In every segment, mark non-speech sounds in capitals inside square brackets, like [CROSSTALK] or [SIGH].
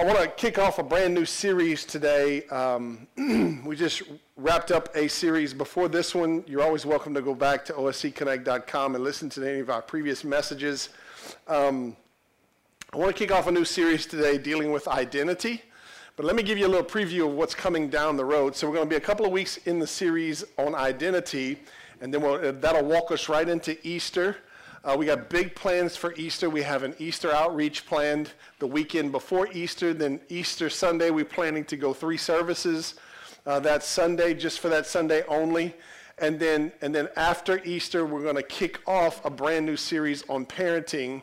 I want to kick off a brand new series today. Um, [CLEARS THROAT] we just wrapped up a series before this one. You're always welcome to go back to oscconnect.com and listen to any of our previous messages. Um, I want to kick off a new series today dealing with identity. But let me give you a little preview of what's coming down the road. So we're going to be a couple of weeks in the series on identity, and then we'll, that'll walk us right into Easter. Uh, we got big plans for Easter. We have an Easter outreach planned the weekend before Easter. Then Easter Sunday, we're planning to go three services uh, that Sunday, just for that Sunday only. And then, and then after Easter, we're going to kick off a brand new series on parenting.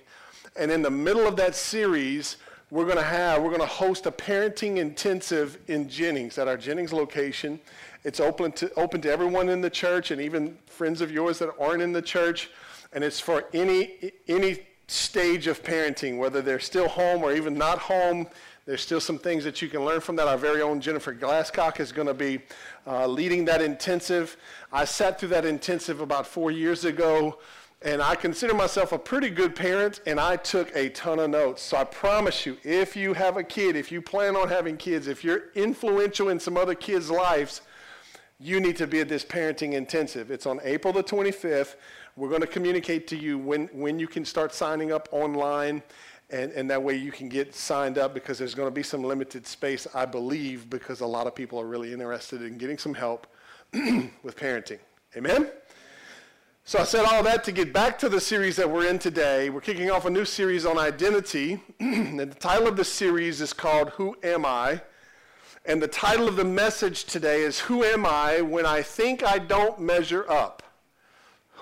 And in the middle of that series, we're going to have, we're going to host a parenting intensive in Jennings at our Jennings location. It's open to, open to everyone in the church and even friends of yours that aren't in the church and it's for any, any stage of parenting, whether they're still home or even not home. There's still some things that you can learn from that. Our very own Jennifer Glasscock is going to be uh, leading that intensive. I sat through that intensive about four years ago, and I consider myself a pretty good parent, and I took a ton of notes. So I promise you, if you have a kid, if you plan on having kids, if you're influential in some other kids' lives, you need to be at this parenting intensive. It's on April the 25th. We're going to communicate to you when, when you can start signing up online, and, and that way you can get signed up because there's going to be some limited space, I believe, because a lot of people are really interested in getting some help [CLEARS THROAT] with parenting. Amen? So I said all that to get back to the series that we're in today. We're kicking off a new series on identity, [CLEARS THROAT] and the title of the series is called Who Am I? And the title of the message today is Who Am I When I Think I Don't Measure Up?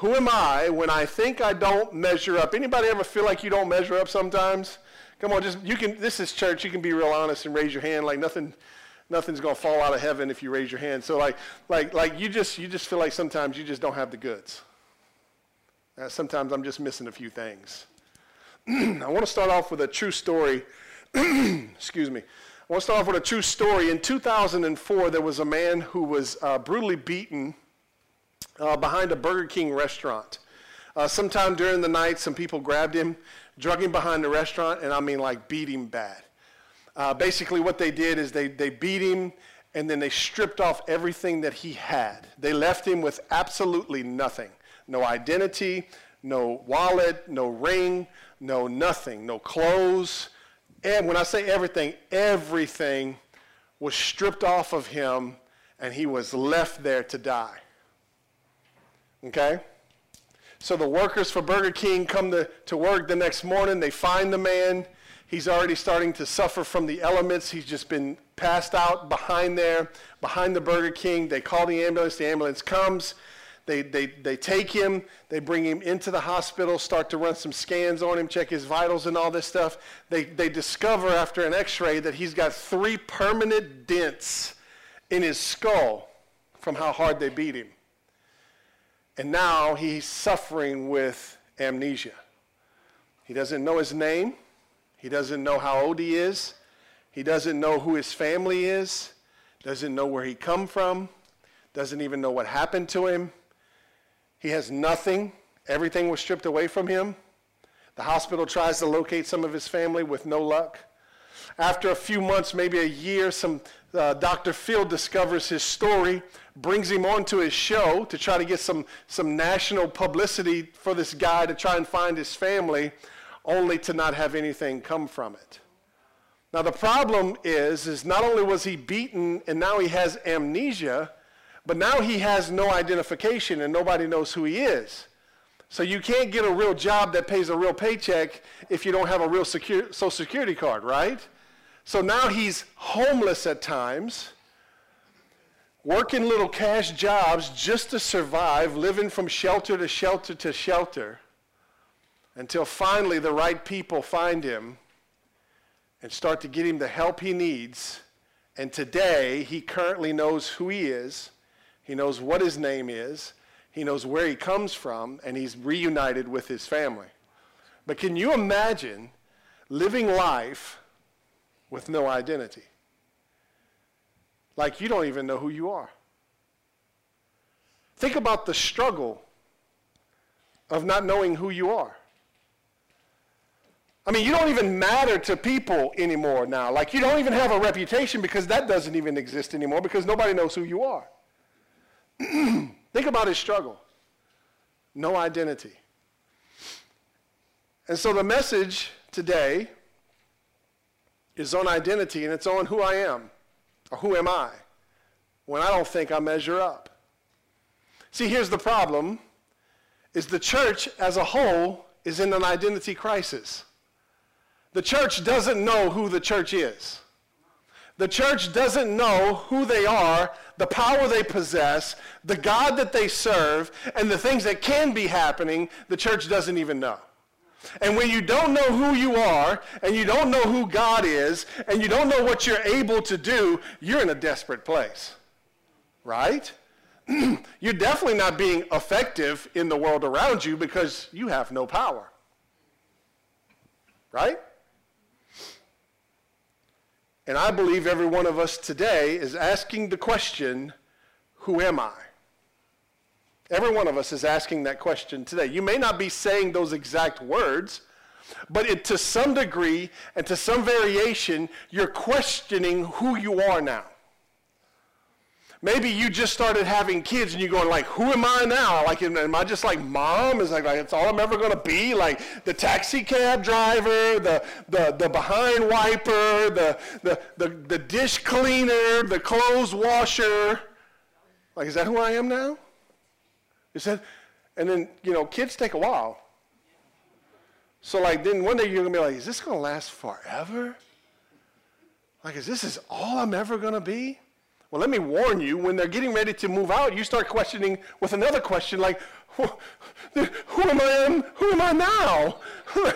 Who am I when I think I don't measure up? Anybody ever feel like you don't measure up sometimes? Come on, just you can. This is church. You can be real honest and raise your hand. Like nothing, nothing's gonna fall out of heaven if you raise your hand. So like, like, like you just you just feel like sometimes you just don't have the goods. Uh, sometimes I'm just missing a few things. [CLEARS THROAT] I want to start off with a true story. [CLEARS THROAT] Excuse me. I want to start off with a true story. In 2004, there was a man who was uh, brutally beaten uh, behind a Burger King restaurant. Uh, sometime during the night, some people grabbed him, drug him behind the restaurant, and I mean like beat him bad. Uh, basically, what they did is they, they beat him and then they stripped off everything that he had. They left him with absolutely nothing no identity, no wallet, no ring, no nothing, no clothes. And when I say everything, everything was stripped off of him and he was left there to die. Okay? So the workers for Burger King come to, to work the next morning. They find the man. He's already starting to suffer from the elements. He's just been passed out behind there, behind the Burger King. They call the ambulance. The ambulance comes. They, they, they take him, they bring him into the hospital, start to run some scans on him, check his vitals and all this stuff. They, they discover after an x ray that he's got three permanent dents in his skull from how hard they beat him. And now he's suffering with amnesia. He doesn't know his name. He doesn't know how old he is. He doesn't know who his family is. Doesn't know where he come from. Doesn't even know what happened to him. He has nothing. Everything was stripped away from him. The hospital tries to locate some of his family with no luck. After a few months, maybe a year, some uh, Dr. Phil discovers his story, brings him onto his show to try to get some, some national publicity for this guy to try and find his family, only to not have anything come from it. Now the problem is, is not only was he beaten and now he has amnesia, but now he has no identification and nobody knows who he is. So you can't get a real job that pays a real paycheck if you don't have a real secure, social security card, right? So now he's homeless at times, working little cash jobs just to survive, living from shelter to shelter to shelter, until finally the right people find him and start to get him the help he needs. And today, he currently knows who he is, he knows what his name is, he knows where he comes from, and he's reunited with his family. But can you imagine living life with no identity. Like you don't even know who you are. Think about the struggle of not knowing who you are. I mean, you don't even matter to people anymore now. Like, you don't even have a reputation because that doesn't even exist anymore because nobody knows who you are. [CLEARS THROAT] Think about his struggle. No identity. And so the message today is on identity and it's on who I am or who am I when I don't think I measure up. See, here's the problem is the church as a whole is in an identity crisis. The church doesn't know who the church is. The church doesn't know who they are, the power they possess, the God that they serve, and the things that can be happening, the church doesn't even know. And when you don't know who you are, and you don't know who God is, and you don't know what you're able to do, you're in a desperate place. Right? [CLEARS THROAT] you're definitely not being effective in the world around you because you have no power. Right? And I believe every one of us today is asking the question, who am I? Every one of us is asking that question today. You may not be saying those exact words, but it, to some degree and to some variation, you're questioning who you are now. Maybe you just started having kids and you're going like, who am I now? Like, am I just like mom? Is like, like it's all I'm ever going to be? Like the taxi cab driver, the, the, the behind wiper, the, the, the, the dish cleaner, the clothes washer. Like, is that who I am now? Is that, and then, you know, kids take a while. So like then one day you're going to be like, is this going to last forever? Like, is this is all I'm ever going to be? Well, let me warn you, when they're getting ready to move out, you start questioning with another question like, who, am I? Who am I now? [LAUGHS] who am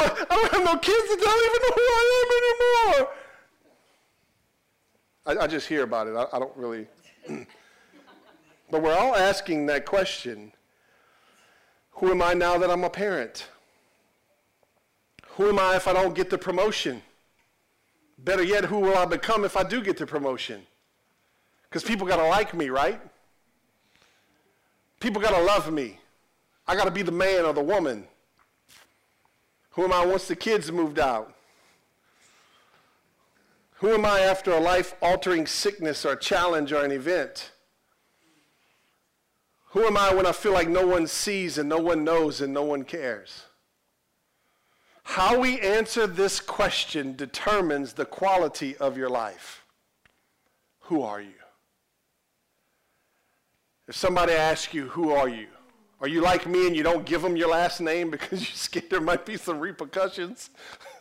I? I don't have no kids I don't even know who I am anymore. I, I just hear about it. I, I don't really. [CLEARS THROAT] but we're all asking that question. Who am I now that I'm a parent? Who am I if I don't get the promotion? Better yet, who will I become if I do get the promotion? Because people got to like me, right? People got to love me. I got to be the man or the woman. Who am I once the kids moved out? Who am I after a life altering sickness or challenge or an event? Who am I when I feel like no one sees and no one knows and no one cares? How we answer this question determines the quality of your life. Who are you? If somebody asks you, who are you? Are you like me and you don't give them your last name [LAUGHS] because you're scared there might be some repercussions?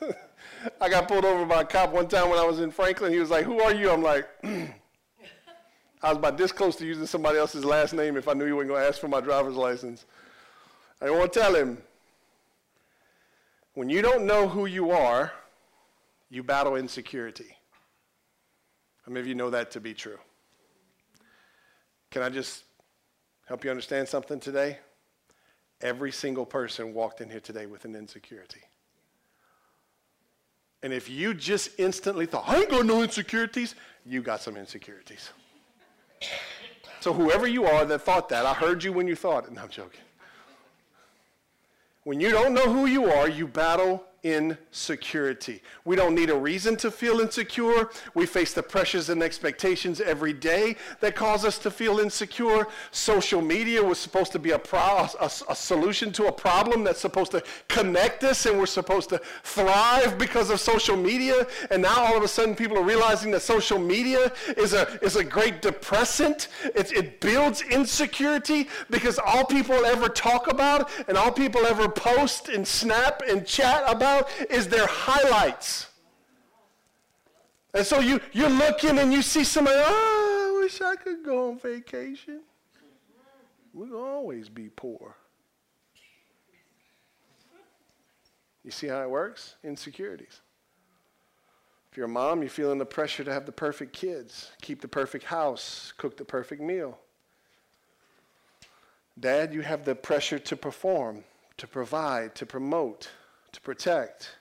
[LAUGHS] I got pulled over by a cop one time when I was in Franklin. He was like, who are you? I'm like, [CLEARS THROAT] I was about this close to using somebody else's last name if I knew he wasn't going to ask for my driver's license. I want to tell him. When you don't know who you are, you battle insecurity. How many of you know that to be true? Can I just Help you understand something today? Every single person walked in here today with an insecurity. And if you just instantly thought, I ain't got no insecurities, you got some insecurities. So whoever you are that thought that, I heard you when you thought it. No, I'm joking. When you don't know who you are, you battle insecurity. We don't need a reason to feel insecure. We face the pressures and expectations every day that cause us to feel insecure. Social media was supposed to be a, pro- a, a, solution to a problem that's supposed to connect us, and we're supposed to thrive because of social media. And now all of a sudden, people are realizing that social media is a, is a great depressant. It, it builds insecurity because all people ever talk about and all people ever post and snap and chat about about is their highlights. And so you, you're looking and you see somebody, oh, I wish I could go on vacation. We'll always be poor. You see how it works? Insecurities. If you're a mom, you're feeling the pressure to have the perfect kids, keep the perfect house, cook the perfect meal. Dad, you have the pressure to perform, to provide, to promote to protect.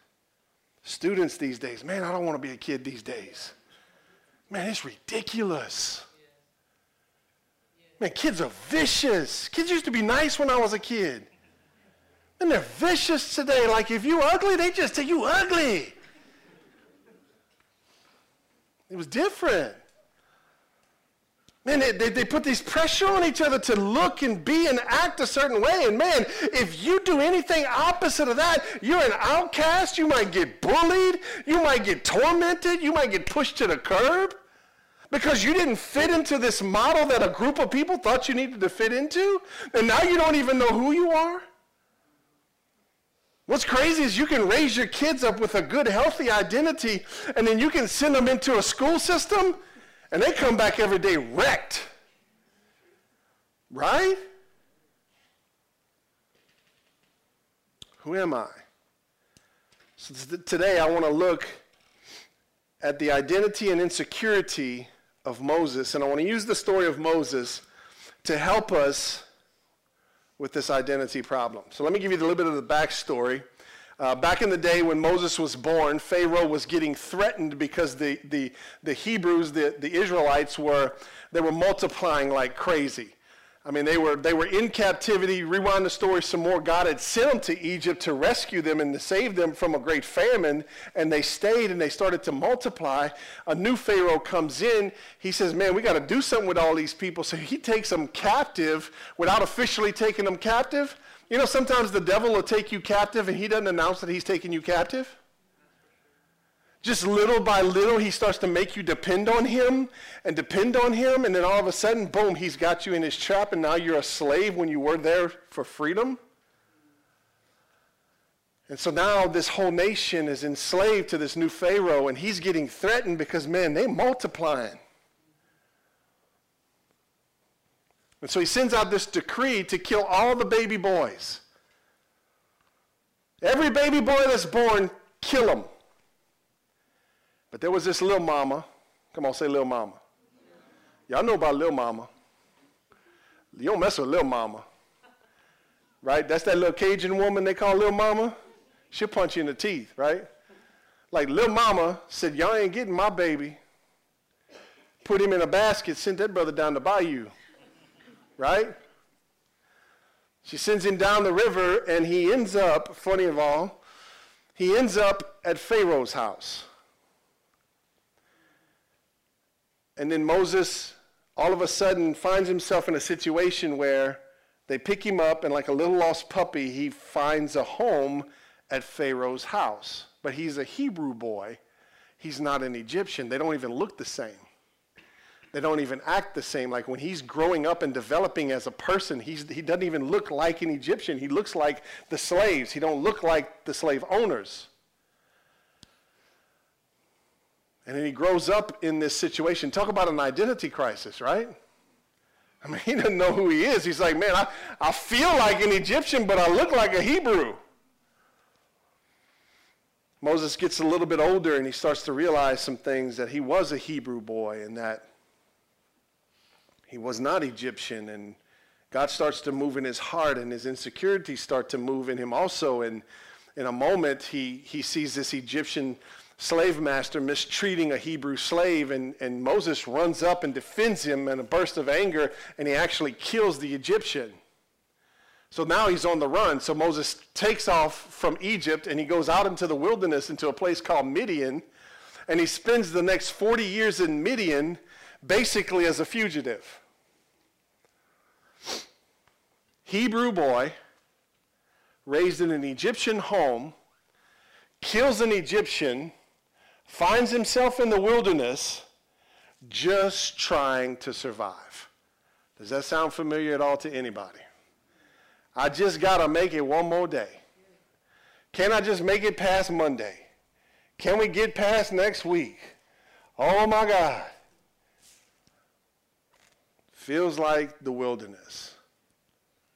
Students these days, man, I don't want to be a kid these days. Man, it's ridiculous. Man, kids are vicious. Kids used to be nice when I was a kid. And they're vicious today. Like if you're ugly, they just tell you ugly. It was different. Man, they, they, they, put these pressure on each other to look and be and act a certain way. And man, if you do anything opposite of that, you're an outcast. You might get bullied. You might get tormented. You might get pushed to the curb because you didn't fit into this model that a group of people thought you needed to fit into. And now you don't even know who you are. What's crazy is you can raise your kids up with a good, healthy identity, and then you can send them into a school system and they come back every day wrecked. Right? Who am I? So today I want to look at the identity and insecurity of Moses, and I want to use the story of Moses to help us with this identity problem. So let me give you a little bit of the backstory. Uh, back in the day when Moses was born, Pharaoh was getting threatened because the, the, the Hebrews, the, the Israelites, were, they were multiplying like crazy. I mean, they were, they were in captivity. Rewind the story some more. God had sent them to Egypt to rescue them and to save them from a great famine. And they stayed and they started to multiply. A new Pharaoh comes in. He says, Man, we got to do something with all these people. So he takes them captive without officially taking them captive. You know, sometimes the devil will take you captive and he doesn't announce that he's taking you captive. Just little by little, he starts to make you depend on him and depend on him, and then all of a sudden, boom, he's got you in his trap, and now you're a slave when you were there for freedom. And so now this whole nation is enslaved to this new Pharaoh, and he's getting threatened because, man, they're multiplying. And so he sends out this decree to kill all the baby boys. Every baby boy that's born, kill him. But there was this little mama. Come on, say little mama. Y'all know about little mama. You don't mess with little mama. Right? That's that little Cajun woman they call little mama. She'll punch you in the teeth, right? Like little mama said, Y'all ain't getting my baby. Put him in a basket, sent that brother down the bayou right? She sends him down the river, and he ends up, funny of all, he ends up at Pharaoh's house. And then Moses all of a sudden finds himself in a situation where they pick him up, and like a little lost puppy, he finds a home at Pharaoh's house. But he's a Hebrew boy, he's not an Egyptian. They don't even look the same they don't even act the same. Like when he's growing up and developing as a person, he's, he doesn't even look like an Egyptian. He looks like the slaves. He don't look like the slave owners. And then he grows up in this situation. Talk about an identity crisis, right? I mean, [LAUGHS] he doesn't know who he is. He's like, man, I, I feel like an Egyptian, but I look like a Hebrew. Moses gets a little bit older and he starts to realize some things that he was a Hebrew boy and that he was not Egyptian, and God starts to move in his heart, and his insecurities start to move in him also. And in a moment, he, he sees this Egyptian slave master mistreating a Hebrew slave, and, and Moses runs up and defends him in a burst of anger, and he actually kills the Egyptian. So now he's on the run. So Moses takes off from Egypt and he goes out into the wilderness into a place called Midian. And he spends the next 40 years in Midian basically as a fugitive. Hebrew boy, raised in an Egyptian home, kills an Egyptian, finds himself in the wilderness just trying to survive. Does that sound familiar at all to anybody? I just got to make it one more day. Can I just make it past Monday? Can we get past next week? Oh my God feels like the wilderness.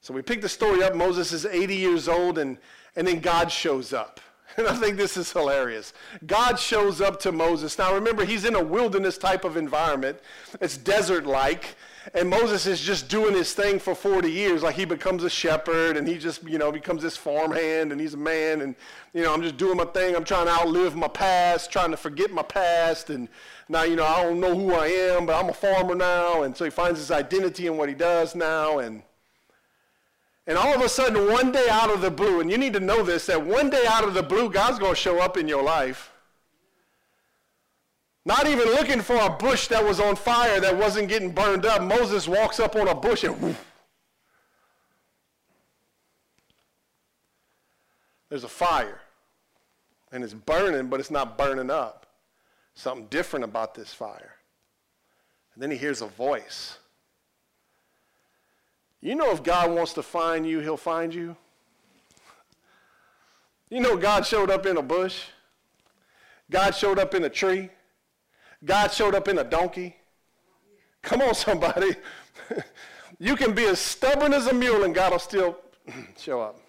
So we pick the story up. Moses is 80 years old, and, and then God shows up. [LAUGHS] And I think this is hilarious. God shows up to Moses. Now remember, he's in a wilderness type of environment. It's desert like. And Moses is just doing his thing for 40 years. Like he becomes a shepherd and he just, you know, becomes this farmhand and he's a man. And, you know, I'm just doing my thing. I'm trying to outlive my past, trying to forget my past. And now, you know, I don't know who I am, but I'm a farmer now. And so he finds his identity in what he does now. And, And all of a sudden, one day out of the blue, and you need to know this, that one day out of the blue, God's going to show up in your life. Not even looking for a bush that was on fire that wasn't getting burned up. Moses walks up on a bush and whoosh, there's a fire. And it's burning, but it's not burning up. Something different about this fire. And then he hears a voice. You know, if God wants to find you, he'll find you. You know, God showed up in a bush, God showed up in a tree, God showed up in a donkey. Come on, somebody. [LAUGHS] you can be as stubborn as a mule and God will still [CLEARS THROAT] show up.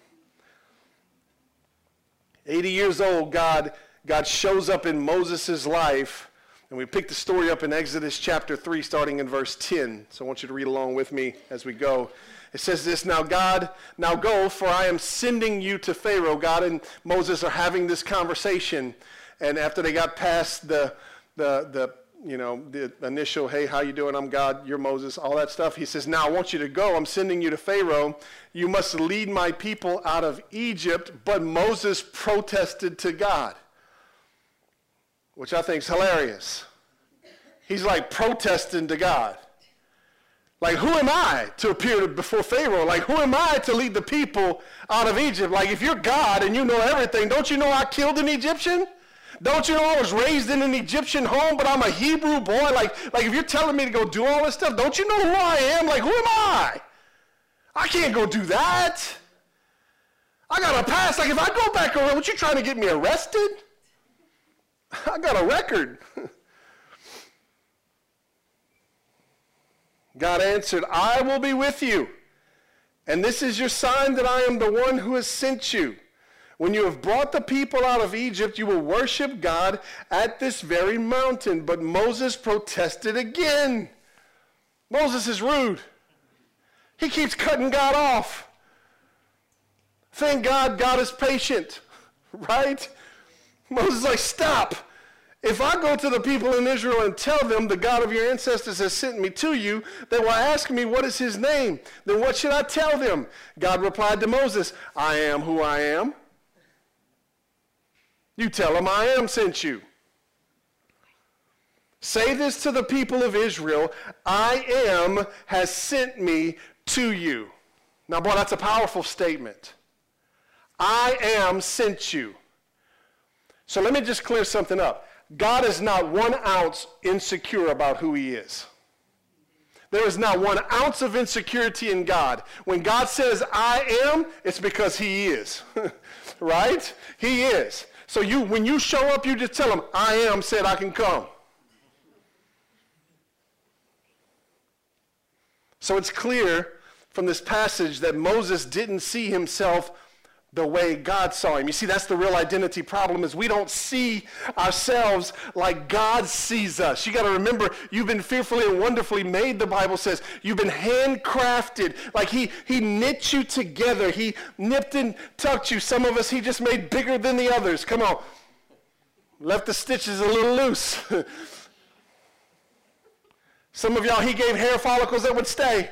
80 years old, God, God shows up in Moses' life. And we pick the story up in Exodus chapter 3, starting in verse 10. So I want you to read along with me as we go. It says this Now, God, now go, for I am sending you to Pharaoh. God and Moses are having this conversation. And after they got past the, the, the you know, the initial, hey, how you doing? I'm God, you're Moses, all that stuff. He says, now I want you to go. I'm sending you to Pharaoh. You must lead my people out of Egypt. But Moses protested to God, which I think is hilarious. He's like protesting to God. Like, who am I to appear before Pharaoh? Like, who am I to lead the people out of Egypt? Like, if you're God and you know everything, don't you know I killed an Egyptian? Don't you know I was raised in an Egyptian home, but I'm a Hebrew boy? Like, like if you're telling me to go do all this stuff, don't you know who I am? Like, who am I? I can't go do that. I got a pass. Like, if I go back around, what you trying to get me arrested? I got a record. [LAUGHS] God answered, I will be with you. And this is your sign that I am the one who has sent you. When you have brought the people out of Egypt, you will worship God at this very mountain. But Moses protested again. Moses is rude. He keeps cutting God off. Thank God God is patient, [LAUGHS] right? Moses like, stop. If I go to the people in Israel and tell them the God of your ancestors has sent me to you, they will ask me, What is his name? Then what should I tell them? God replied to Moses, I am who I am. You tell them I am sent you. Say this to the people of Israel I am has sent me to you. Now, boy, that's a powerful statement. I am sent you. So let me just clear something up. God is not one ounce insecure about who he is. There is not one ounce of insecurity in God. When God says, I am, it's because he is. [LAUGHS] right? He is. So you, when you show up, you just tell them, I am said I can come. So it's clear from this passage that Moses didn't see himself the way God saw him. You see, that's the real identity problem is we don't see ourselves like God sees us. You got to remember, you've been fearfully and wonderfully made, the Bible says. You've been handcrafted. Like he, he knit you together. He nipped and tucked you. Some of us he just made bigger than the others. Come on. Left the stitches a little loose. [LAUGHS] Some of y'all he gave hair follicles that would stay.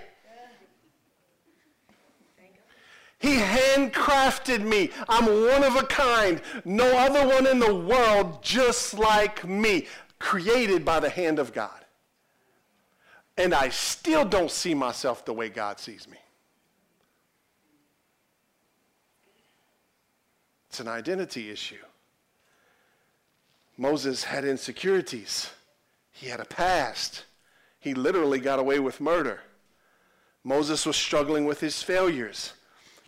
He handcrafted me. I'm one of a kind. No other one in the world just like me. Created by the hand of God. And I still don't see myself the way God sees me. It's an identity issue. Moses had insecurities. He had a past. He literally got away with murder. Moses was struggling with his failures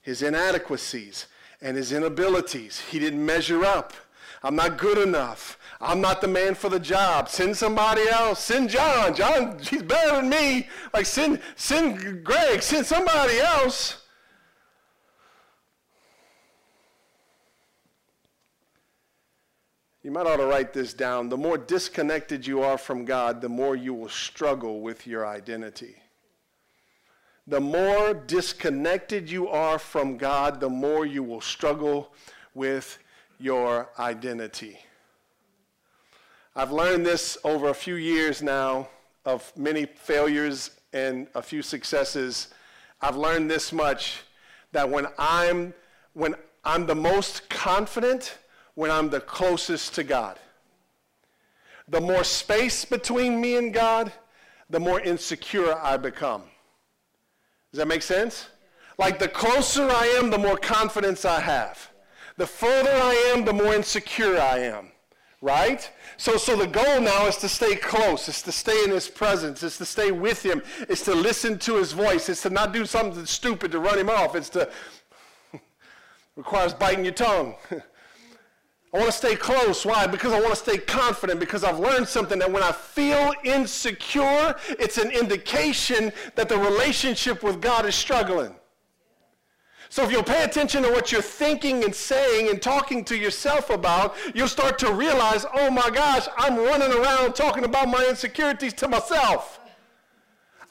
his inadequacies and his inabilities. He didn't measure up. I'm not good enough. I'm not the man for the job. Send somebody else. Send John. John, he's better than me. Like send send Greg. Send somebody else. You might ought to write this down. The more disconnected you are from God, the more you will struggle with your identity the more disconnected you are from God, the more you will struggle with your identity. I've learned this over a few years now of many failures and a few successes. I've learned this much that when I'm when I'm the most confident when I'm the closest to God. The more space between me and God, the more insecure I become. Does that make sense? Like the closer I am, the more confidence I have. The further I am, the more insecure I am. Right? So, so the goal now is to stay close. It's to stay in his presence. It's to stay with him. It's to listen to his voice. It's to not do something stupid to run him off. It's to [LAUGHS] requires biting your tongue. [LAUGHS] I want to stay close. Why? Because I want to stay confident. Because I've learned something that when I feel insecure, it's an indication that the relationship with God is struggling. So if you'll pay attention to what you're thinking and saying and talking to yourself about, you'll start to realize, oh my gosh, I'm running around talking about my insecurities to myself.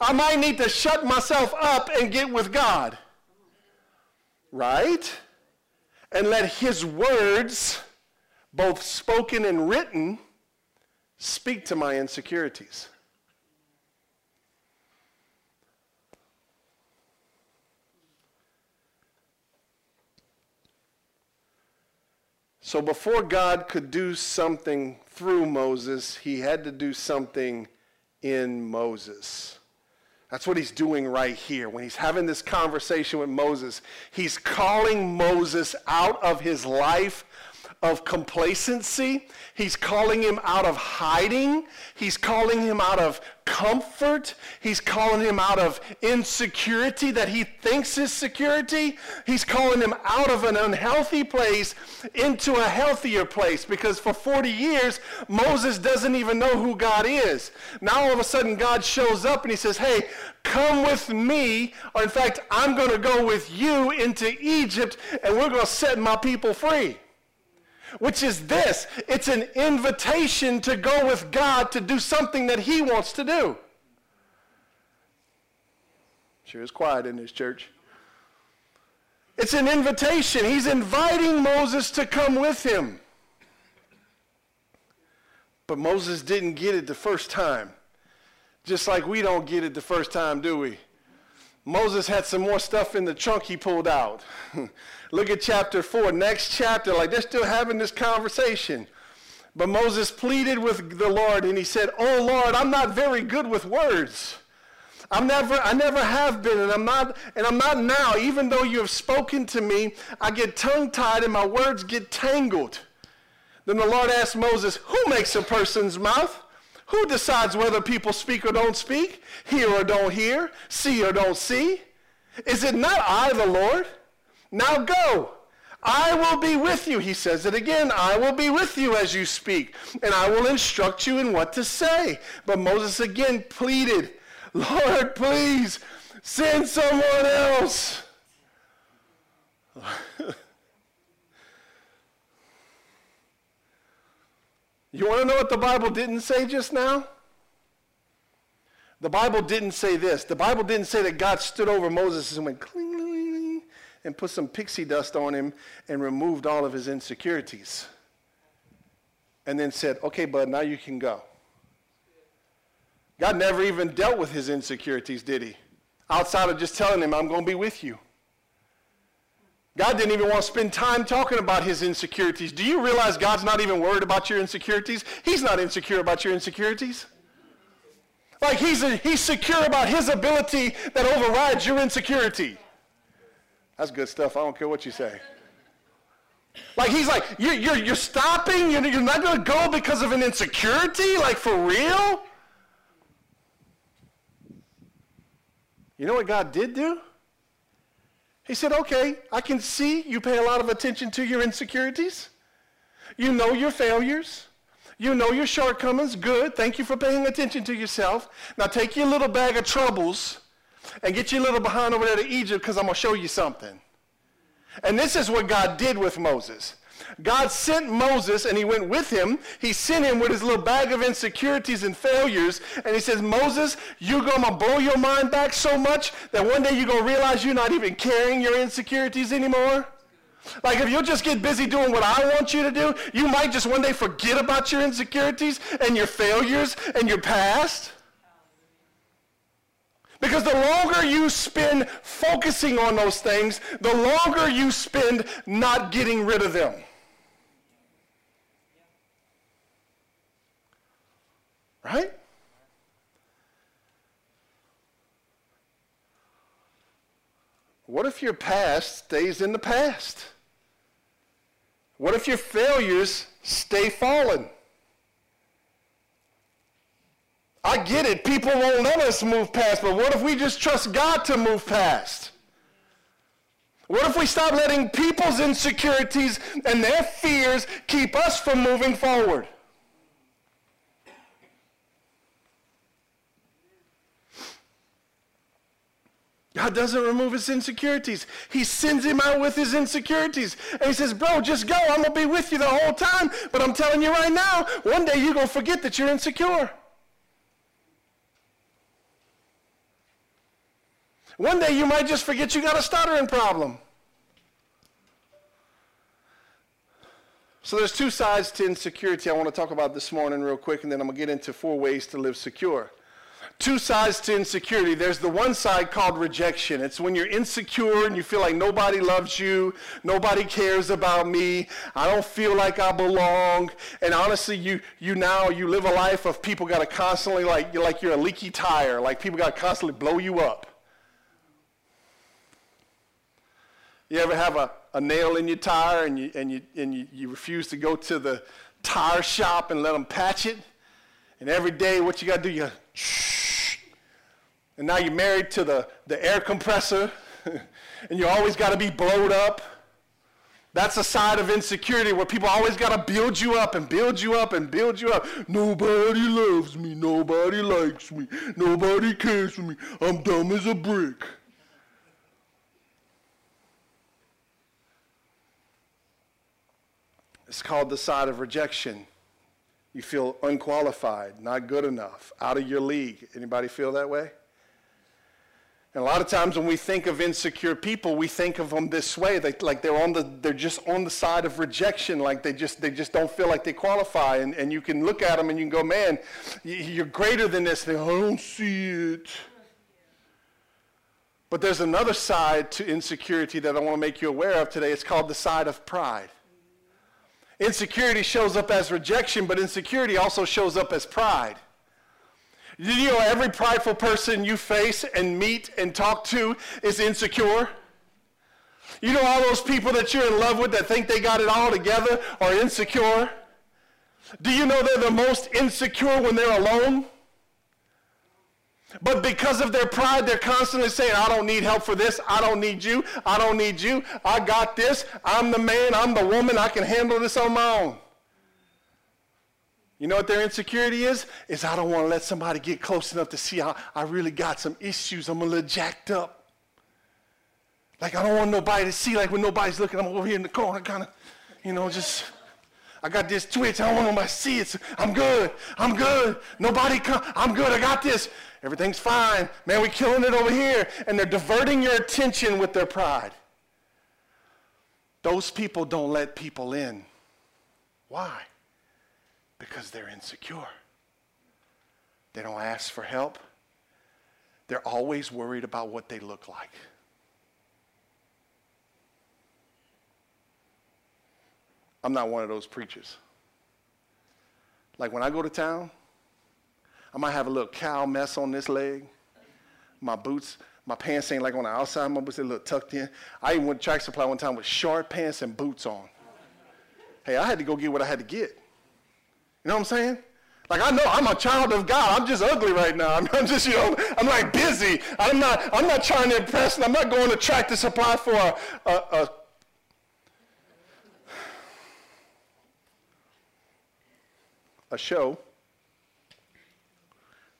I might need to shut myself up and get with God. Right? And let his words, both spoken and written, speak to my insecurities. So before God could do something through Moses, he had to do something in Moses. That's what he's doing right here. When he's having this conversation with Moses, he's calling Moses out of his life of complacency. He's calling him out of hiding. He's calling him out of comfort. He's calling him out of insecurity that he thinks is security. He's calling him out of an unhealthy place into a healthier place because for 40 years, Moses doesn't even know who God is. Now all of a sudden, God shows up and he says, Hey, come with me. Or in fact, I'm going to go with you into Egypt and we're going to set my people free which is this it's an invitation to go with God to do something that He wants to do. Sure is quiet in this church. It's an invitation. He's inviting Moses to come with him. But Moses didn't get it the first time. Just like we don't get it the first time, do we? Moses had some more stuff in the trunk he pulled out. [LAUGHS] Look at chapter 4, next chapter, like they're still having this conversation. But Moses pleaded with the Lord and he said, Oh Lord, I'm not very good with words. I'm never, I never have been, and I'm not, and I'm not now. Even though you have spoken to me, I get tongue-tied and my words get tangled. Then the Lord asked Moses, Who makes a person's mouth? Who decides whether people speak or don't speak, hear or don't hear, see or don't see? Is it not I, the Lord? Now go. I will be with you. He says it again. I will be with you as you speak, and I will instruct you in what to say. But Moses again pleaded, Lord, please send someone else. [LAUGHS] you want to know what the Bible didn't say just now? The Bible didn't say this. The Bible didn't say that God stood over Moses and went cling and put some pixie dust on him and removed all of his insecurities. And then said, okay, bud, now you can go. God never even dealt with his insecurities, did he? Outside of just telling him, I'm going to be with you. God didn't even want to spend time talking about his insecurities. Do you realize God's not even worried about your insecurities? He's not insecure about your insecurities. Like he's, a, he's secure about his ability that overrides your insecurity. That's good stuff. I don't care what you say. Like he's like, you're, you're, you're stopping? You're, you're not going to go because of an insecurity? Like for real? You know what God did do? He said, okay, I can see you pay a lot of attention to your insecurities. You know your failures. You know your shortcomings. Good. Thank you for paying attention to yourself. Now take your little bag of troubles and get you a little behind over there to Egypt because I'm going to show you something. And this is what God did with Moses. God sent Moses and he went with him. He sent him with his little bag of insecurities and failures. And he says, Moses, you're going to blow your mind back so much that one day you're going to realize you're not even carrying your insecurities anymore. Like if you'll just get busy doing what I want you to do, you might just one day forget about your insecurities and your failures and your past. Because the longer you spend focusing on those things, the longer you spend not getting rid of them. Right? What if your past stays in the past? What if your failures stay fallen? I get it. People won't let us move past, but what if we just trust God to move past? What if we stop letting people's insecurities and their fears keep us from moving forward? God doesn't remove his insecurities. He sends him out with his insecurities. And he says, Bro, just go. I'm going to be with you the whole time. But I'm telling you right now, one day you're going to forget that you're insecure. One day you might just forget you got a stuttering problem. So there's two sides to insecurity I want to talk about this morning real quick, and then I'm going to get into four ways to live secure. Two sides to insecurity. There's the one side called rejection. It's when you're insecure and you feel like nobody loves you, nobody cares about me, I don't feel like I belong. And honestly, you you now you live a life of people got to constantly like you're like you're a leaky tire, like people got to constantly blow you up. You ever have a, a nail in your tire and, you, and, you, and you, you refuse to go to the tire shop and let them patch it? And every day, what you got to do, you shh. And now you're married to the, the air compressor, [LAUGHS] and you always got to be blowed up. That's a side of insecurity where people always got to build you up and build you up and build you up. Nobody loves me. Nobody likes me. Nobody cares for me. I'm dumb as a brick. It's called the side of rejection. You feel unqualified, not good enough, out of your league. Anybody feel that way? And a lot of times when we think of insecure people, we think of them this way, they, like they're on the they're just on the side of rejection, like they just they just don't feel like they qualify. And, and you can look at them and you can go, man, you're greater than this. They, I don't see it. But there's another side to insecurity that I want to make you aware of today. It's called the side of pride. Insecurity shows up as rejection, but insecurity also shows up as pride. You know every prideful person you face and meet and talk to is insecure? You know all those people that you're in love with that think they got it all together are insecure? Do you know they're the most insecure when they're alone? But because of their pride, they're constantly saying, I don't need help for this. I don't need you. I don't need you. I got this. I'm the man. I'm the woman. I can handle this on my own. You know what their insecurity is? Is I don't want to let somebody get close enough to see how I really got some issues. I'm a little jacked up. Like I don't want nobody to see, like when nobody's looking, I'm over here in the corner, kind of, you know, just I got this twitch. I don't want nobody to see it. I'm good. I'm good. Nobody come. I'm good. I got this. Everything's fine. Man, we're killing it over here. And they're diverting your attention with their pride. Those people don't let people in. Why? Because they're insecure. They don't ask for help. They're always worried about what they look like. I'm not one of those preachers. Like when I go to town, I might have a little cow mess on this leg. My boots, my pants ain't like on the outside. My boots are a little tucked in. I even went to Tractor Supply one time with short pants and boots on. Hey, I had to go get what I had to get. You know what I'm saying? Like I know I'm a child of God. I'm just ugly right now. [LAUGHS] I'm, just, you know, I'm like busy. I'm not, I'm not trying to impress, I'm not going to Tractor Supply for a, a, a [SIGHS] a show.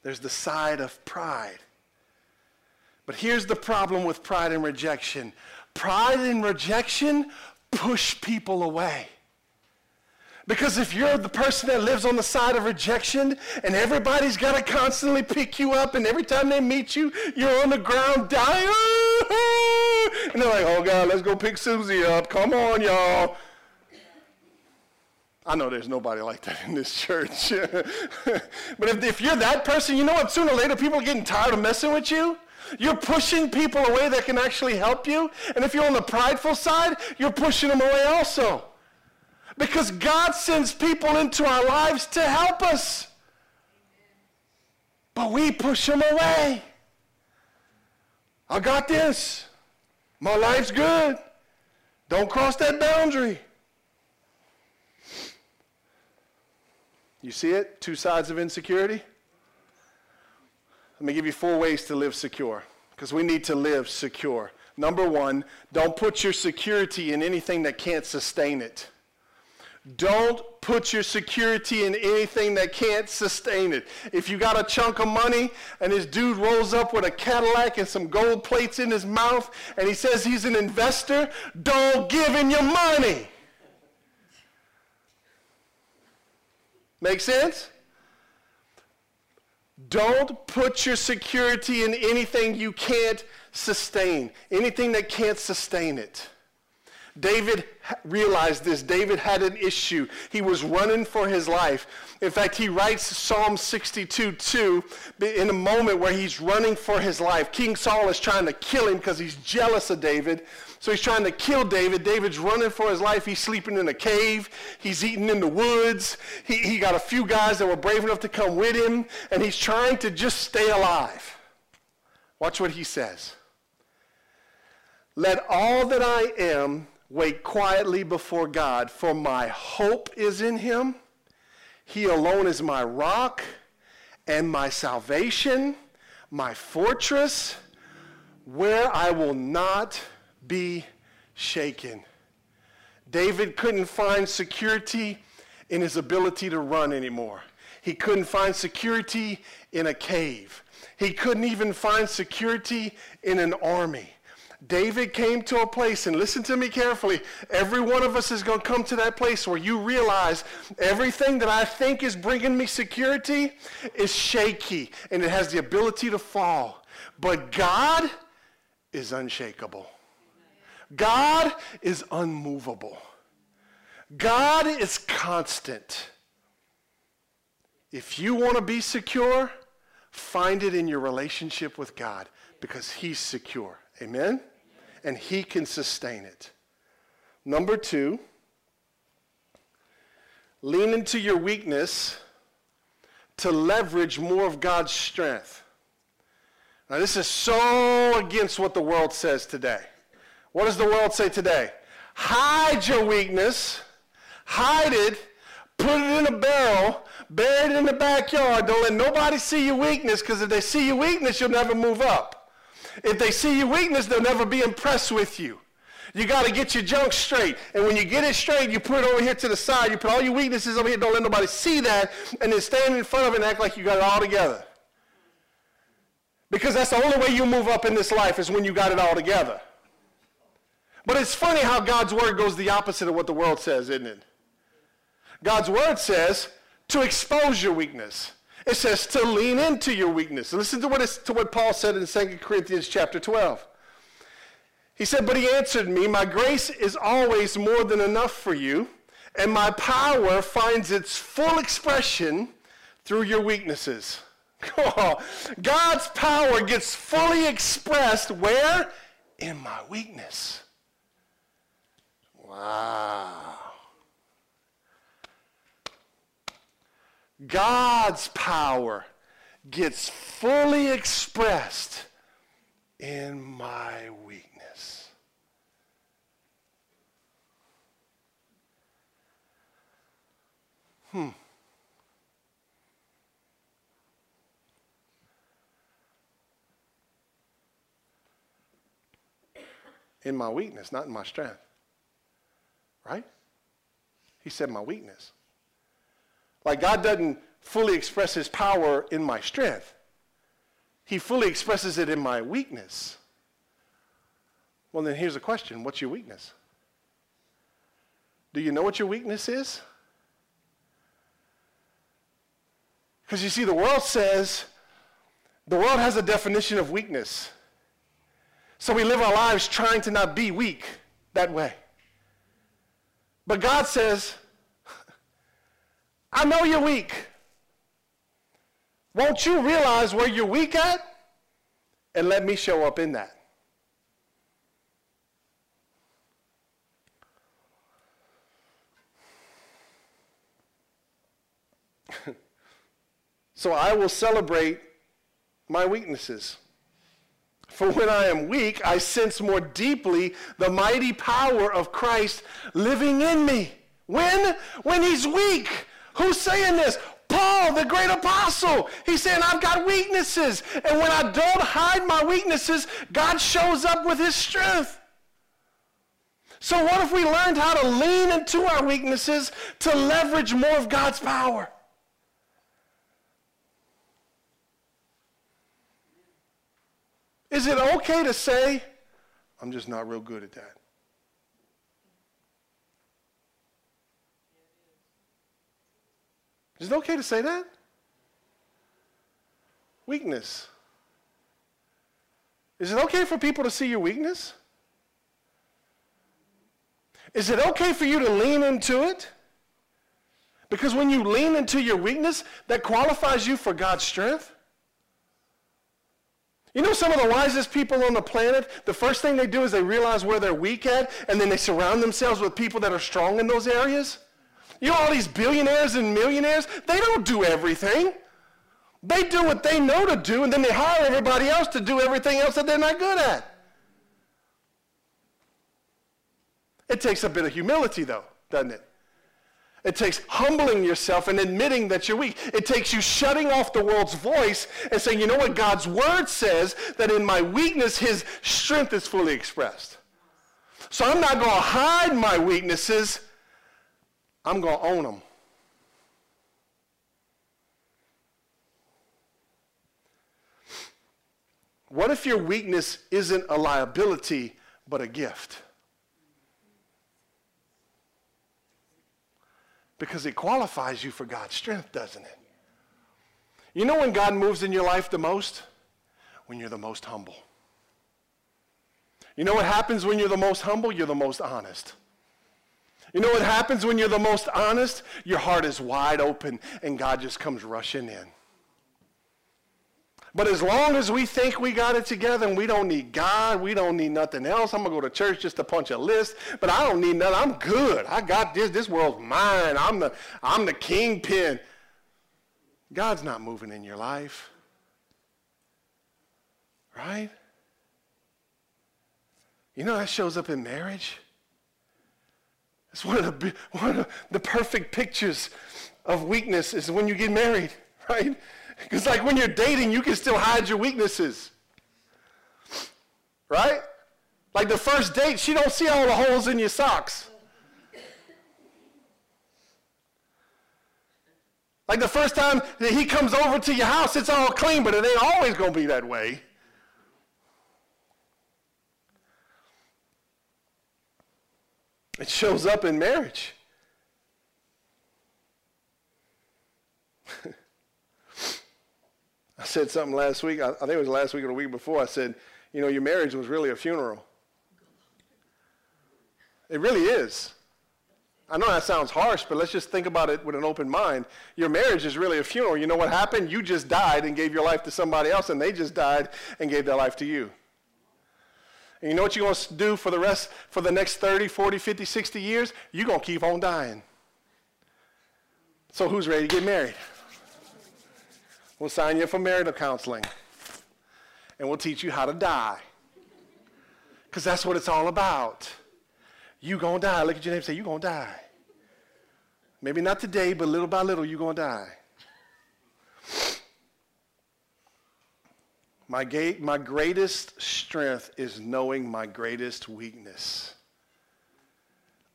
There's the side of pride. But here's the problem with pride and rejection pride and rejection push people away. Because if you're the person that lives on the side of rejection and everybody's got to constantly pick you up and every time they meet you, you're on the ground dying. [LAUGHS] And they're like, oh God, let's go pick Susie up. Come on, y'all. I know there's nobody like that in this church. [LAUGHS] but if, if you're that person, you know what? Sooner or later, people are getting tired of messing with you. You're pushing people away that can actually help you. And if you're on the prideful side, you're pushing them away also. Because God sends people into our lives to help us. But we push them away. I got this. My life's good. Don't cross that boundary. You see it? Two sides of insecurity. Let me give you four ways to live secure because we need to live secure. Number one, don't put your security in anything that can't sustain it. Don't put your security in anything that can't sustain it. If you got a chunk of money and this dude rolls up with a Cadillac and some gold plates in his mouth and he says he's an investor, don't give him your money. Make sense? Don't put your security in anything you can't sustain, anything that can't sustain it. David realized this. David had an issue. He was running for his life. In fact, he writes Psalm 62 2 in a moment where he's running for his life. King Saul is trying to kill him because he's jealous of David. So he's trying to kill David. David's running for his life. He's sleeping in a cave. He's eating in the woods. He, he got a few guys that were brave enough to come with him, and he's trying to just stay alive. Watch what he says. Let all that I am wait quietly before God, for my hope is in him. He alone is my rock and my salvation, my fortress, where I will not be shaken. David couldn't find security in his ability to run anymore. He couldn't find security in a cave. He couldn't even find security in an army. David came to a place, and listen to me carefully. Every one of us is going to come to that place where you realize everything that I think is bringing me security is shaky and it has the ability to fall. But God is unshakable. God is unmovable. God is constant. If you want to be secure, find it in your relationship with God because He's secure. Amen? And He can sustain it. Number two, lean into your weakness to leverage more of God's strength. Now, this is so against what the world says today. What does the world say today? Hide your weakness, hide it, put it in a barrel, bury it in the backyard. Don't let nobody see your weakness because if they see your weakness, you'll never move up. If they see your weakness, they'll never be impressed with you. You got to get your junk straight. And when you get it straight, you put it over here to the side. You put all your weaknesses over here. Don't let nobody see that. And then stand in front of it and act like you got it all together. Because that's the only way you move up in this life is when you got it all together. But it's funny how God's word goes the opposite of what the world says, isn't it? God's word says to expose your weakness. It says to lean into your weakness. Listen to what, to what Paul said in 2 Corinthians chapter 12. He said, But he answered me, My grace is always more than enough for you, and my power finds its full expression through your weaknesses. [LAUGHS] Oh, God's power gets fully expressed where? In my weakness. Wow. God's power gets fully expressed in my weakness. Hmm. In my weakness, not in my strength. Right? He said my weakness. Like God doesn't fully express his power in my strength. He fully expresses it in my weakness. Well, then here's a question What's your weakness? Do you know what your weakness is? Because you see, the world says, the world has a definition of weakness. So we live our lives trying to not be weak that way. But God says, I know you're weak. Won't you realize where you're weak at? and let me show up in that. [LAUGHS] so I will celebrate my weaknesses. For when I am weak, I sense more deeply the mighty power of Christ living in me. When? When he's weak. Who's saying this? Paul, the great apostle. He's saying, I've got weaknesses. And when I don't hide my weaknesses, God shows up with his strength. So what if we learned how to lean into our weaknesses to leverage more of God's power? Is it okay to say, I'm just not real good at that? Is it okay to say that? Weakness. Is it okay for people to see your weakness? Is it okay for you to lean into it? Because when you lean into your weakness, that qualifies you for God's strength. You know some of the wisest people on the planet, the first thing they do is they realize where they're weak at, and then they surround themselves with people that are strong in those areas? You know all these billionaires and millionaires, they don't do everything. They do what they know to do, and then they hire everybody else to do everything else that they're not good at. It takes a bit of humility, though, doesn't it? It takes humbling yourself and admitting that you're weak. It takes you shutting off the world's voice and saying, you know what, God's word says that in my weakness, his strength is fully expressed. So I'm not going to hide my weaknesses, I'm going to own them. What if your weakness isn't a liability, but a gift? because it qualifies you for God's strength, doesn't it? You know when God moves in your life the most? When you're the most humble. You know what happens when you're the most humble? You're the most honest. You know what happens when you're the most honest? Your heart is wide open and God just comes rushing in. But as long as we think we got it together and we don't need God, we don't need nothing else. I'm going to go to church just to punch a list, but I don't need nothing. I'm good. I got this. This world's mine. I'm the, I'm the kingpin. God's not moving in your life. Right? You know that shows up in marriage? It's one of the, one of the perfect pictures of weakness is when you get married, [LAUGHS] right? Because, like, when you're dating, you can still hide your weaknesses. Right? Like the first date, she don't see all the holes in your socks. Like the first time that he comes over to your house, it's all clean, but it ain't always going to be that way. It shows up in marriage. [LAUGHS] I said something last week, I, think it was last week or the week before. I said, you know, your marriage was really a funeral. It really is. I know that sounds harsh, but let's just think about it with an open mind. Your marriage is really a funeral. You know what happened? You just died and gave your life to somebody else, and they just died and gave their life to you. And you know what you're going to do for the rest, for the next 30, 40, 50, 60 years? You're going to keep on dying. So who's ready to get married? We'll sign you up for marital counseling. And we'll teach you how to die. Because that's what it's all about. You gonna die. Look at your name and say, you gonna die. Maybe not today, but little by little, you gonna die. My, ga- my greatest strength is knowing my greatest weakness. [CLEARS THROAT]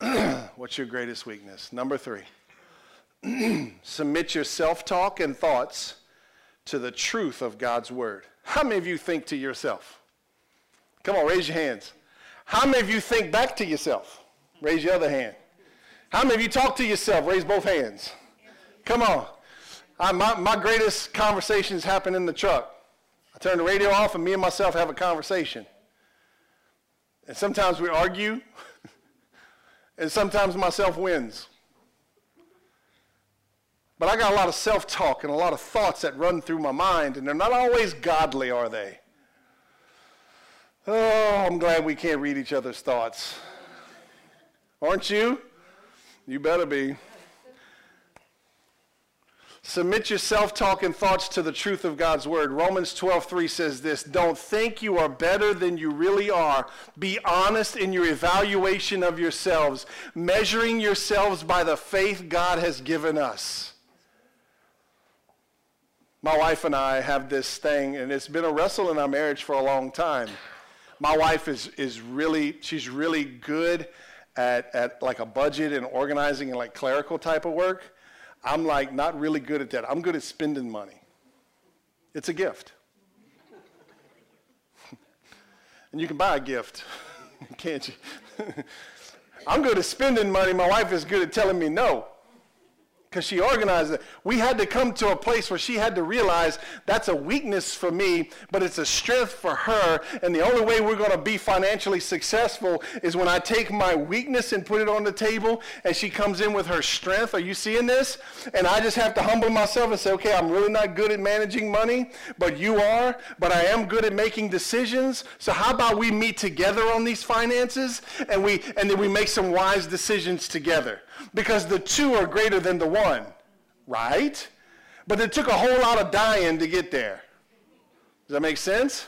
What's your greatest weakness? Number three. [CLEARS THROAT] Submit your self talk and thoughts to the truth of God's word. How many of you think to yourself? Come on, raise your hands. How many of you think back to yourself? Raise your other hand. How many of you talk to yourself? Raise both hands. Come on. I, my, my greatest conversations happen in the truck. I turn the radio off and me and myself have a conversation. And sometimes we argue, [LAUGHS] and sometimes myself wins. But I got a lot of self talk and a lot of thoughts that run through my mind, and they're not always godly, are they? Oh, I'm glad we can't read each other's thoughts. Aren't you? You better be. Submit your self-talk and thoughts to the truth of God's word. Romans 12:3 says this, "Don't think you are better than you really are. Be honest in your evaluation of yourselves, measuring yourselves by the faith God has given us." My wife and I have this thing, and it's been a wrestle in our marriage for a long time. My wife is, is really, she's really good at, at like a budget and organizing and like clerical type of work. I'm like not really good at that. I'm good at spending money. It's a gift. [LAUGHS] and you can buy a gift, [LAUGHS] can't you? [LAUGHS] I'm good at spending money. My wife is good at telling me no because she organized it. We had to come to a place where she had to realize that's a weakness for me, but it's a strength for her. And the only way we're going to be financially successful is when I take my weakness and put it on the table, and she comes in with her strength. Are you seeing this? And I just have to humble myself and say, okay, I'm really not good at managing money, but you are. But I am good at making decisions. So how about we meet together on these finances, and we and then we make some wise decisions together because the two are greater than the one, right? But it took a whole lot of dying to get there. Does that make sense?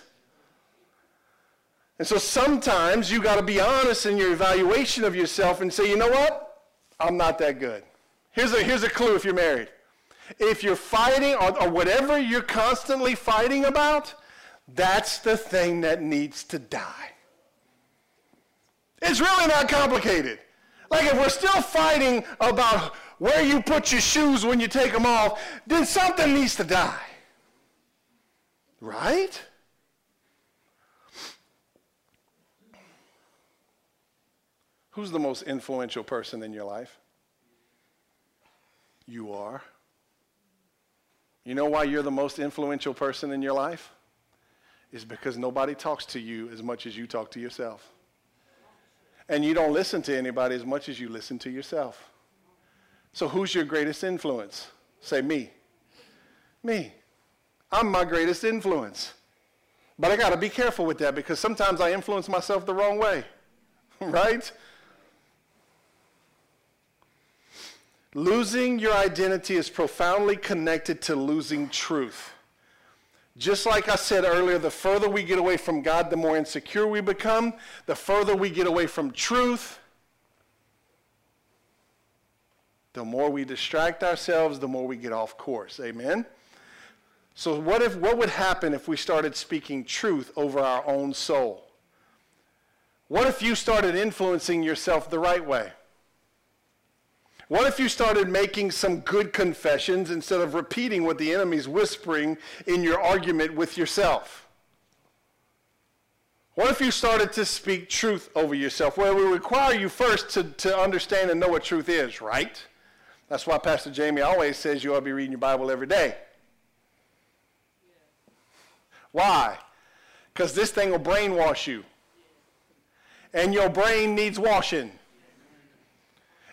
And so sometimes you got to be honest in your evaluation of yourself and say, you know what? I'm not that good. Here's a, here's a clue if you're married. If you're fighting or, or whatever you're constantly fighting about, that's the thing that needs to die. It's really not complicated. Like if we're still fighting about where you put your shoes when you take them off, then something needs to die. Right? Who's the most influential person in your life? You are. You know why you're the most influential person in your life? Is because nobody talks to you as much as you talk to yourself. And you don't listen to anybody as much as you listen to yourself. So who's your greatest influence? Say me. Me. I'm my greatest influence. But I got to be careful with that because sometimes I influence myself the wrong way. [LAUGHS] right? Losing your identity is profoundly connected to losing truth. Just like I said earlier, the further we get away from God, the more insecure we become. The further we get away from truth, the more we distract ourselves, the more we get off course. Amen? So what, if, what would happen if we started speaking truth over our own soul? What if you started influencing yourself the right way? What if you started making some good confessions instead of repeating what the enemy's whispering in your argument with yourself? What if you started to speak truth over yourself? Well, will require you first to, to understand and know what truth is, right? That's why Pastor Jamie always says you ought to be reading your Bible every day. Why? Because this thing will brainwash you. And your brain needs washing.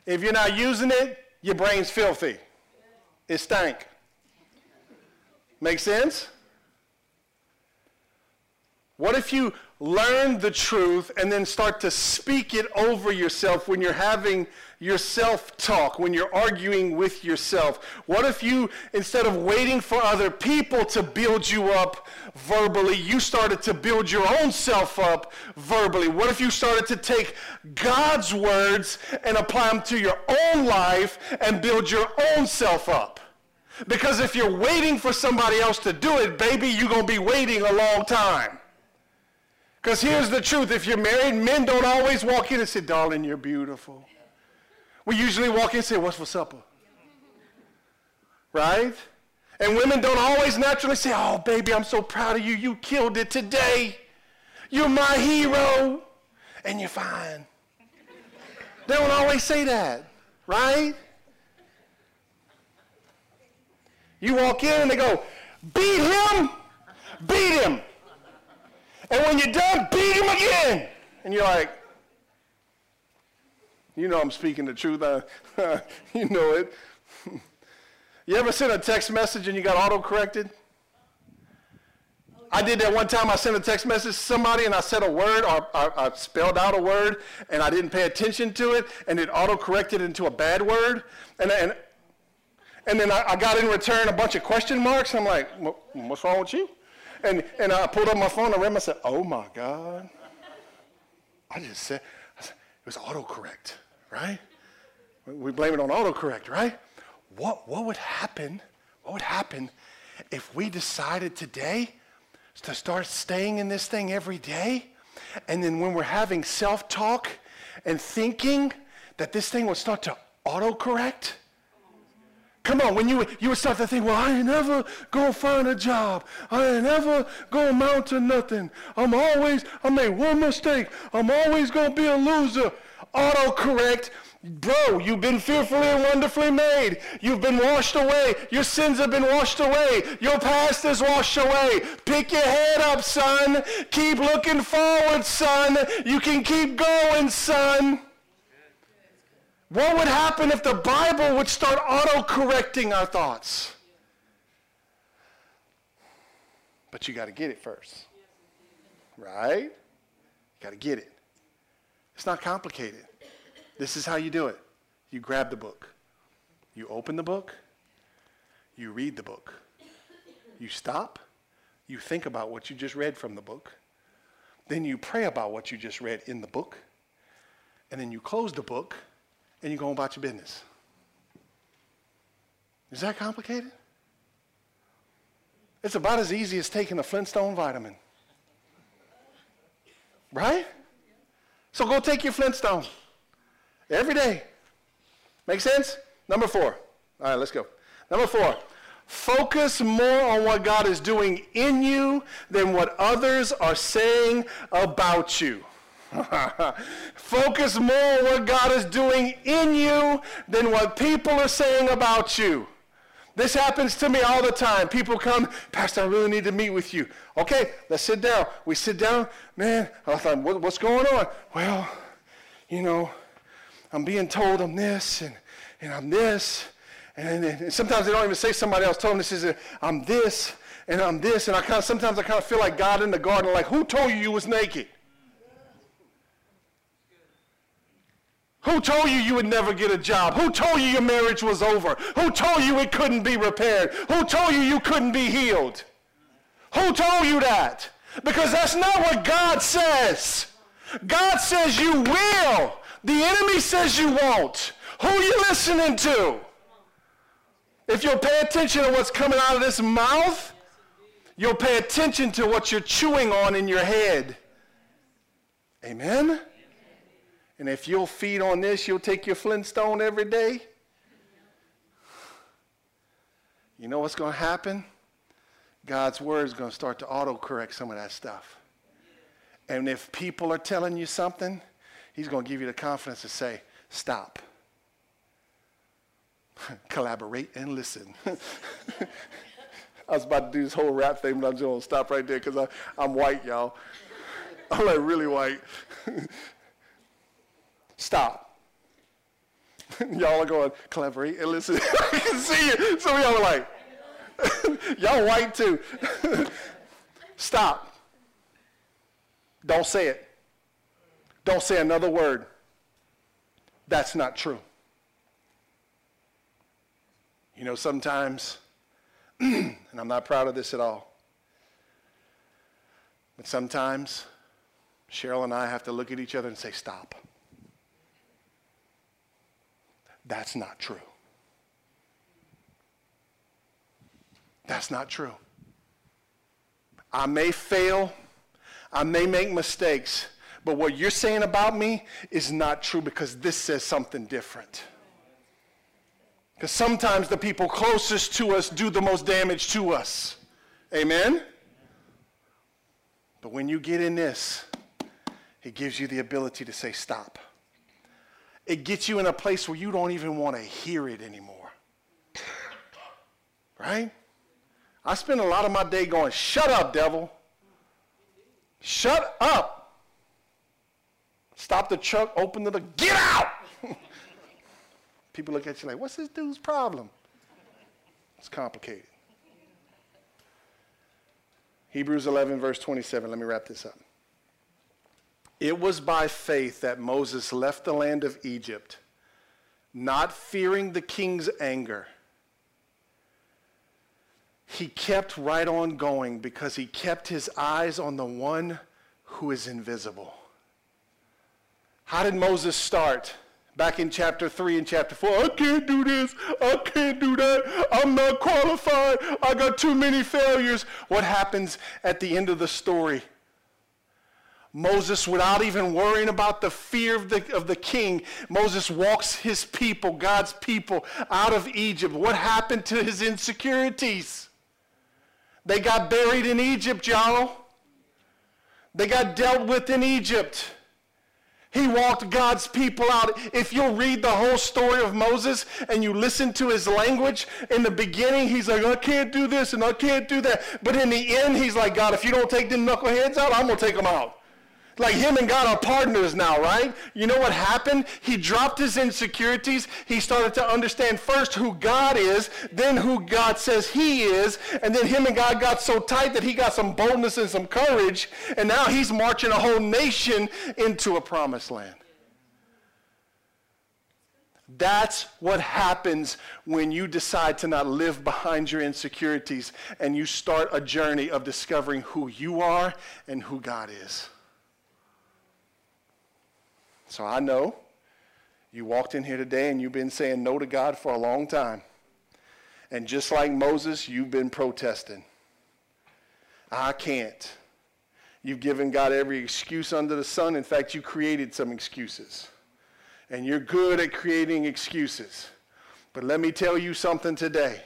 If you're not using it, your brain's filthy. It stank. Make sense? What if you learn the truth and then start to speak it over yourself when you're having your self-talk, when you're arguing with yourself? What if you, instead of waiting for other people to build you up verbally, you started to build your own self up verbally? What if you started to take God's words and apply them to your own life and build your own self up? Because if you're waiting for somebody else to do it, baby, you're going to be waiting a long time. Because here's the truth. If you're married, men don't always walk in and say, darling, you're beautiful. We usually walk in and say, what's for supper? Right? And women don't always naturally say, oh, baby, I'm so proud of you. You killed it today. You're my hero. And you're fine. They don't always say that, right? You walk in and they go, beat him, beat him. And when you're done, beat him again. And you're like, you know I'm speaking the truth. Uh, [LAUGHS] you know it. [LAUGHS] you ever sent a text message and you got auto corrected? I did that one time. I sent a text message to somebody and I said a word or I, I spelled out a word and I didn't pay attention to it and it auto corrected into a bad word. And, and, and then I, I, got in return a bunch of question marks. I'm like, what's wrong with you? And, and I pulled up my phone and read and I said, oh my God. I just said, I said it was autocorrect, right? We blame it on autocorrect, right? What, what would happen? What would happen if we decided today to start staying in this thing every day? And then when we're having self talk and thinking that this thing would start to autocorrect? Come on, when you, you would start to think, well, I ain't never gonna find a job. I ain't never gonna amount to nothing. I'm always, I made one mistake. I'm always gonna be a loser. Autocorrect Bro, you've been fearfully and wonderfully made. You've been washed away. Your sins have been washed away. Your past is washed away. Pick your head up, son. Keep looking forward, son. You can keep going, son. What would happen if the Bible would start auto-correcting our thoughts? But you got to get it first. Right? Got to get it. It's not complicated. This is how you do it. You grab the book. You open the book. You read the book. You stop. You think about what you just read from the book. Then you pray about what you just read in the book. And then you close the book and you go about your business. Is that complicated? It's about as easy as taking a Flintstone vitamin. Right? So go take your Flintstone. Every day. Make sense? Number four. All right, let's go. Number four. Focus more on what God is doing in you than what others are saying about you. [LAUGHS] Focus more on what God is doing in you than what people are saying about you. This happens to me all the time. People come, Pastor, I really need to meet with you. Okay, let's sit down. We sit down. Man, I thought, what's going on? Well, you know, I'm being told I'm this and, and I'm this. And, and sometimes they don't even say somebody else told them this is I'm this and I'm this. And I kind of, sometimes I kind of feel like God in the garden, like, who told you you was naked? Who told you you would never get a job? Who told you your marriage was over? Who told you it couldn't be repaired? Who told you you couldn't be healed? Who told you that? Because that's not what God says. God says you will. The enemy says you won't. Who are you listening to? If you'll pay attention to what's coming out of this mouth, you'll pay attention to what you're chewing on in your head. Amen? And if you'll feed on this, you'll take your Flintstone every day. You know what's going to happen? God's word is going to start to autocorrect some of that stuff. And if people are telling you something, He's going to give you the confidence to say, stop. [LAUGHS] Collaborate and listen. [LAUGHS] I was about to do this whole rap thing, but I'm just going to stop right there because I'm white, y'all. [LAUGHS] I'm like really white. Stop. [LAUGHS] y'all are going, and listen. [LAUGHS] I can see you. Some of y'all are like, [LAUGHS] y'all white too. stop. Don't say it. Don't say another word. That's not true. You know, sometimes, [CLEARS THROAT] and I'm not proud of this at all, but sometimes Cheryl and I have to look at each other and say, stop. That's not true. That's not true. I may fail. I may make mistakes. But what you're saying about me is not true because this says something different. Because sometimes the people closest to us do the most damage to us. Amen? But when you get in this, it gives you the ability to say, stop. It gets you in a place where you don't even want to hear it anymore. Right? I spend a lot of my day going, shut up, devil. Shut up. Stop the truck, open the door, get out! [LAUGHS] People look at you like, what's this dude's problem? It's complicated. Hebrews 11, verse 27. Let me wrap this up. It was by faith that Moses left the land of Egypt, not fearing the king's anger. He kept right on going because he kept his eyes on the one who is invisible. How did Moses start? Back in chapter 3 and chapter 4, I can't do this, I can't do that, I'm not qualified, I got too many failures. What happens at the end of the story? Moses, without even worrying about the fear of the, of the king, Moses walks his people, God's people, out of Egypt. What happened to his insecurities? They got buried in Egypt, y'all. They got dealt with in Egypt. He walked God's people out. If you'll read the whole story of Moses and you listen to his language, in the beginning, he's like, I can't do this and I can't do that. But in the end, he's like, God, if you don't take them knuckleheads out, I'm going to take them out. Like him and God are partners now, right? You know what happened? He dropped his insecurities. He started to understand first who God is, then who God says he is, and then him and God got so tight that he got some boldness and some courage, and now he's marching a whole nation into a promised land. That's what happens when you decide to not live behind your insecurities and you start a journey of discovering who you are and who God is. So I know you walked in here today and you've been saying no to God for a long time. And just like Moses, you've been protesting. I can't. You've given God every excuse under the sun. In fact, you created some excuses. And you're good at creating excuses. But let me tell you something today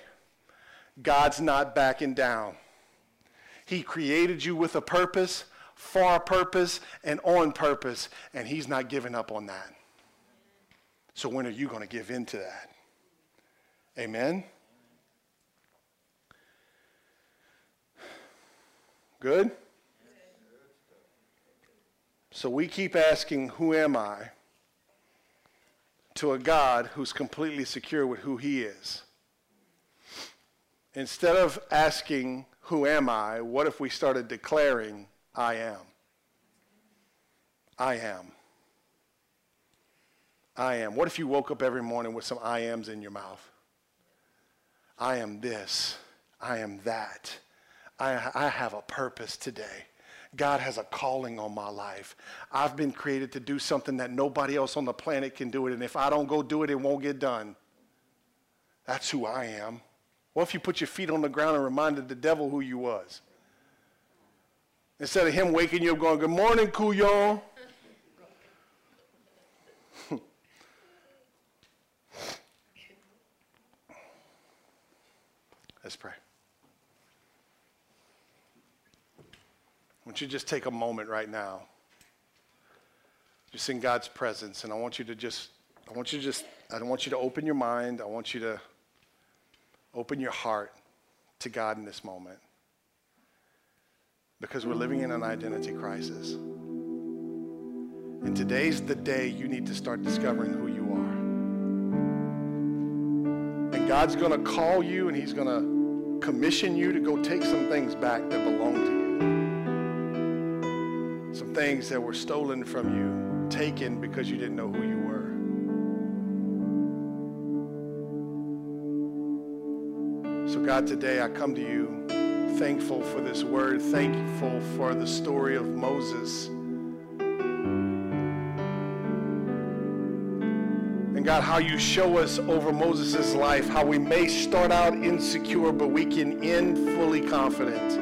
God's not backing down. He created you with a purpose for a purpose and on purpose, and he's not giving up on that. So when are you going to give in to that? Amen? Good? So we keep asking, Who am I? to a God who's completely secure with who he is. Instead of asking, Who am I? what if we started declaring, I am. I am. I am. What if you woke up every morning with some I ams in your mouth? I am this. I am that. I, I have a purpose today. God has a calling on my life. I've been created to do something that nobody else on the planet can do it. And if I don't go do it, it won't get done. That's who I am. What if you put your feet on the ground and reminded the devil who you was? Instead of him waking you up going, Good morning, Couillon. [LAUGHS] Let's pray. I want you just take a moment right now, just in God's presence, and I want you to just, I want you to just, I don't want you to open your mind. I want you to open your heart to God in this moment because we're living in an identity crisis. And today's the day you need to start discovering who you are. And God's going to call you and He's going to commission you to go take some things back that belong to you. Some things that were stolen from you, taken because you didn't know who you were. So, God, today I come to you thankful for this word, thankful for the story of Moses. And God, how you show us over Moses' life how we may start out insecure, but we can end fully confident.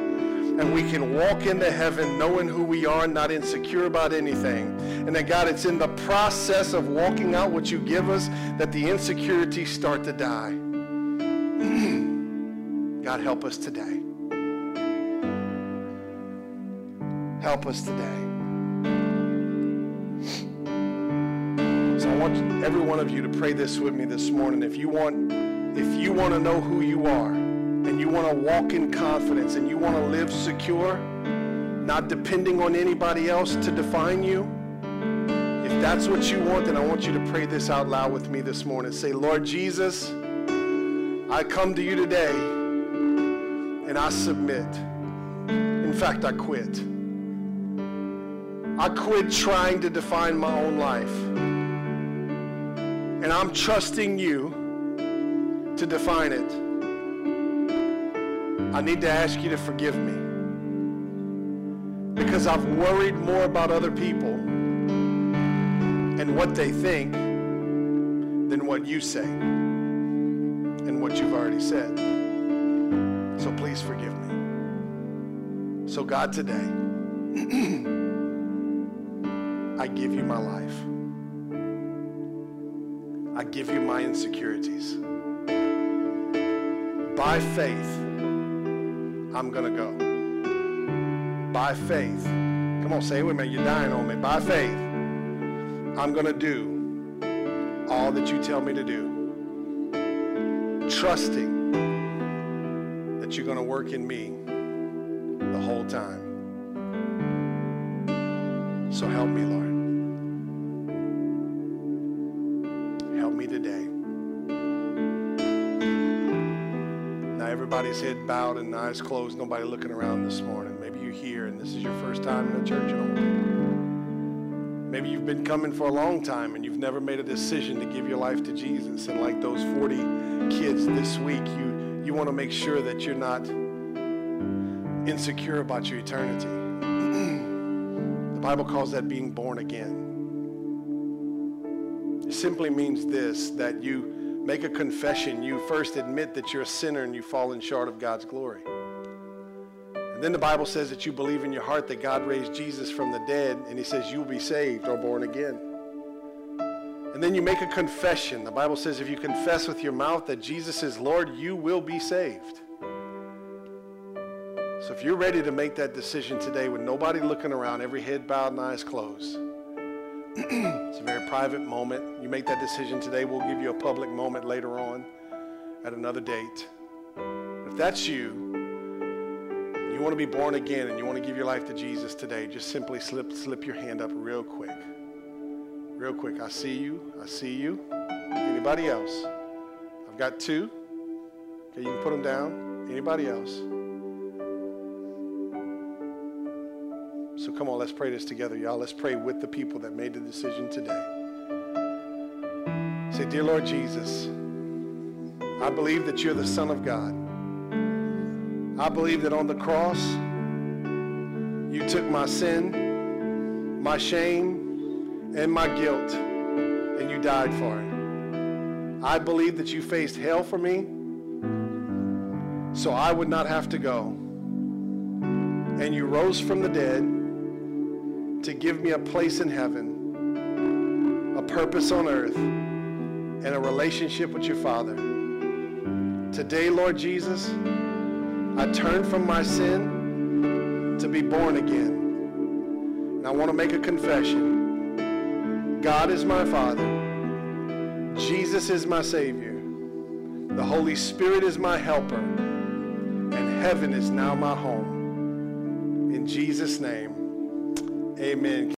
And we can walk into heaven knowing who we are, not insecure about anything. And that, God, it's in the process of walking out what you give us that the insecurities start to die. [CLEARS THROAT] God, help us today. Help us today. So I want every one of you to pray this with me this morning. If you want, if you want to know who you are and you want to walk in confidence and you want to live secure, not depending on anybody else to define you, if that's what you want, then I want you to pray this out loud with me this morning. Say, Lord Jesus, I come to you today and I submit. In fact, I quit. I quit trying to define my own life. And I'm trusting you to define it. I need to ask you to forgive me. Because I've worried more about other people and what they think than what you say and what you've already said. So please forgive me. So, God, today, [CLEARS THROAT] I give you my life. I give you my insecurities. By faith, I'm going to go. By faith, come on, say it with me. You're dying on me. By faith, I'm going to do all that you tell me to do. Trusting that you're going to work in me the whole time. So help me, Lord. Everybody's head bowed and eyes closed, nobody looking around this morning. Maybe you're here and this is your first time in a church all. Maybe you've been coming for a long time and you've never made a decision to give your life to Jesus. And like those 40 kids this week, you, you want to make sure that you're not insecure about your eternity. [CLEARS THROAT] the Bible calls that being born again. It simply means this that you make a confession. You first admit that you're a sinner and you've fallen short of God's glory. And then the Bible says that you believe in your heart that God raised Jesus from the dead, and He says you'll be saved or born again. And then you make a confession. The Bible says if you confess with your mouth that Jesus is Lord, you will be saved. So if you're ready to make that decision today with nobody looking around, every head bowed and eyes closed, [CLEARS THROAT] private moment. You make that decision today, we'll give you a public moment later on at another date. If that's you, you want to be born again and you want to give your life to Jesus today, just simply slip, slip your hand up real quick. Real quick. I see you. I see you. Anybody else? I've got two. Okay, you can put them down. Anybody else? So come on, let's pray this together, y'all. Let's pray with the people that made the decision today. Say, Dear Lord Jesus, I believe that you're the Son of God. I believe that on the cross, you took my sin, my shame, and my guilt, and you died for it. I believe that you faced hell for me, so I would not have to go. And you rose from the dead to give me a place in heaven, a purpose on earth, and a relationship with your Father. Today, Lord Jesus, I turn from my sin to be born again. And I want to make a confession. God is my Father. Jesus is my Savior. The Holy Spirit is my helper. And heaven is now my home. In Jesus' name, amen.